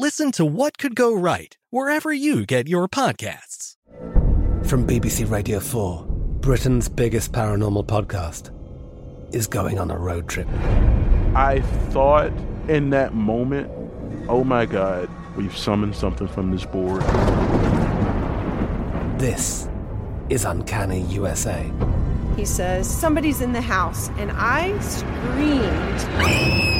listen to What Could Go Right wherever you get your podcasts. From BBC Radio 4, Britain's biggest paranormal podcast is going on a road trip. I thought in that moment, oh my God, we've summoned something from this board. This is Uncanny USA. He says, Somebody's in the house, and I screamed.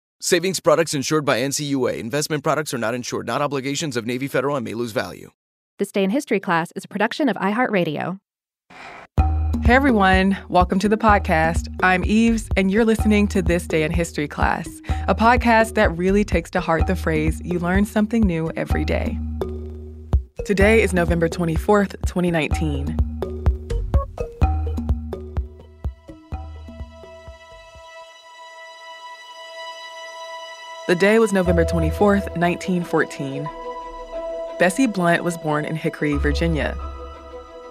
Savings products insured by NCUA. Investment products are not insured, not obligations of Navy Federal and may lose value. This Day in History class is a production of iHeartRadio. Hey everyone, welcome to the podcast. I'm Eves, and you're listening to This Day in History class, a podcast that really takes to heart the phrase, you learn something new every day. Today is November 24th, 2019. The day was November 24, 1914. Bessie Blount was born in Hickory, Virginia.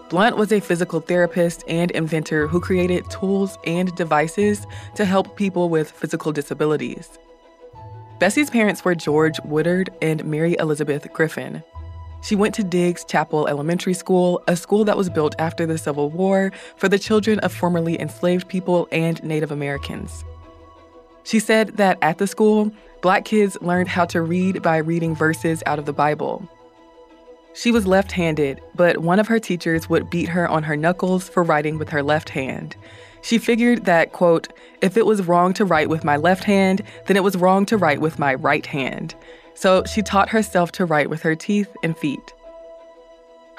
Blount was a physical therapist and inventor who created tools and devices to help people with physical disabilities. Bessie's parents were George Woodard and Mary Elizabeth Griffin. She went to Diggs Chapel Elementary School, a school that was built after the Civil War for the children of formerly enslaved people and Native Americans. She said that at the school, black kids learned how to read by reading verses out of the Bible. She was left handed, but one of her teachers would beat her on her knuckles for writing with her left hand. She figured that, quote, if it was wrong to write with my left hand, then it was wrong to write with my right hand. So she taught herself to write with her teeth and feet.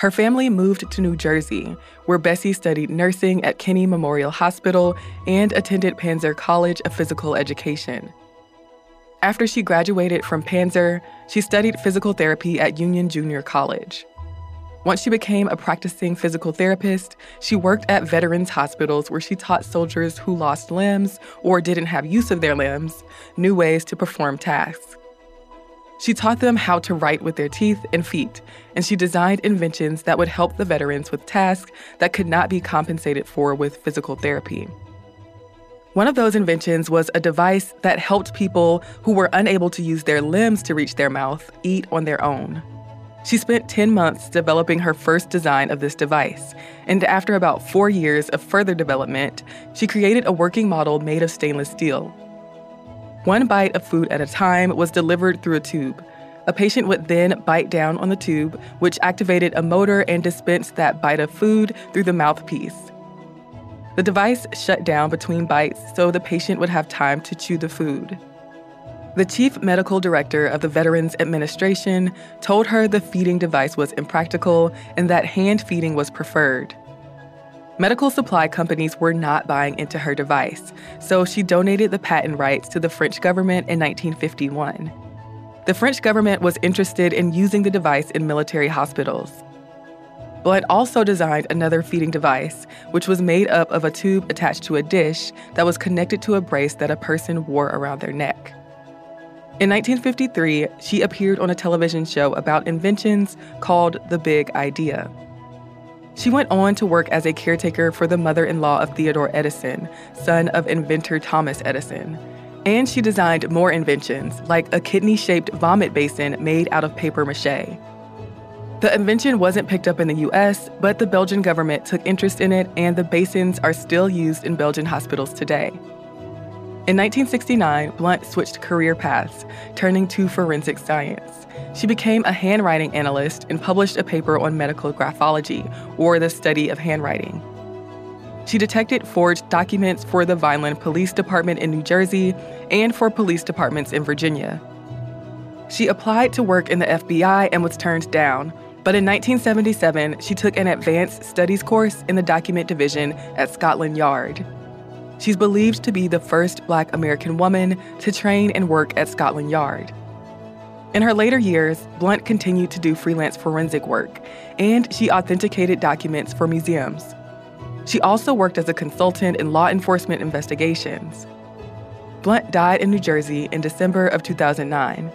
Her family moved to New Jersey, where Bessie studied nursing at Kinney Memorial Hospital and attended Panzer College of Physical Education. After she graduated from Panzer, she studied physical therapy at Union Junior College. Once she became a practicing physical therapist, she worked at veterans hospitals where she taught soldiers who lost limbs or didn't have use of their limbs new ways to perform tasks. She taught them how to write with their teeth and feet, and she designed inventions that would help the veterans with tasks that could not be compensated for with physical therapy. One of those inventions was a device that helped people who were unable to use their limbs to reach their mouth eat on their own. She spent 10 months developing her first design of this device, and after about four years of further development, she created a working model made of stainless steel. One bite of food at a time was delivered through a tube. A patient would then bite down on the tube, which activated a motor and dispensed that bite of food through the mouthpiece. The device shut down between bites so the patient would have time to chew the food. The chief medical director of the Veterans Administration told her the feeding device was impractical and that hand feeding was preferred. Medical supply companies were not buying into her device, so she donated the patent rights to the French government in 1951. The French government was interested in using the device in military hospitals. Blount also designed another feeding device, which was made up of a tube attached to a dish that was connected to a brace that a person wore around their neck. In 1953, she appeared on a television show about inventions called The Big Idea. She went on to work as a caretaker for the mother in law of Theodore Edison, son of inventor Thomas Edison. And she designed more inventions, like a kidney shaped vomit basin made out of paper mache. The invention wasn't picked up in the US, but the Belgian government took interest in it, and the basins are still used in Belgian hospitals today. In 1969, Blount switched career paths, turning to forensic science. She became a handwriting analyst and published a paper on medical graphology, or the study of handwriting. She detected forged documents for the Vineland Police Department in New Jersey and for police departments in Virginia. She applied to work in the FBI and was turned down, but in 1977, she took an advanced studies course in the document division at Scotland Yard. She's believed to be the first Black American woman to train and work at Scotland Yard. In her later years, Blount continued to do freelance forensic work, and she authenticated documents for museums. She also worked as a consultant in law enforcement investigations. Blount died in New Jersey in December of 2009.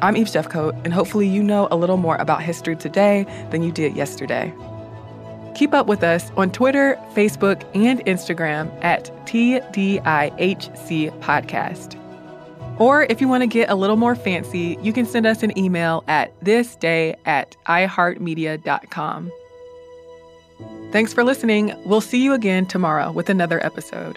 I'm Eve Jeffcoat, and hopefully you know a little more about history today than you did yesterday. Keep up with us on Twitter, Facebook, and Instagram at TDIHC Podcast. Or if you want to get a little more fancy, you can send us an email at thisday at iheartmedia.com. Thanks for listening. We'll see you again tomorrow with another episode.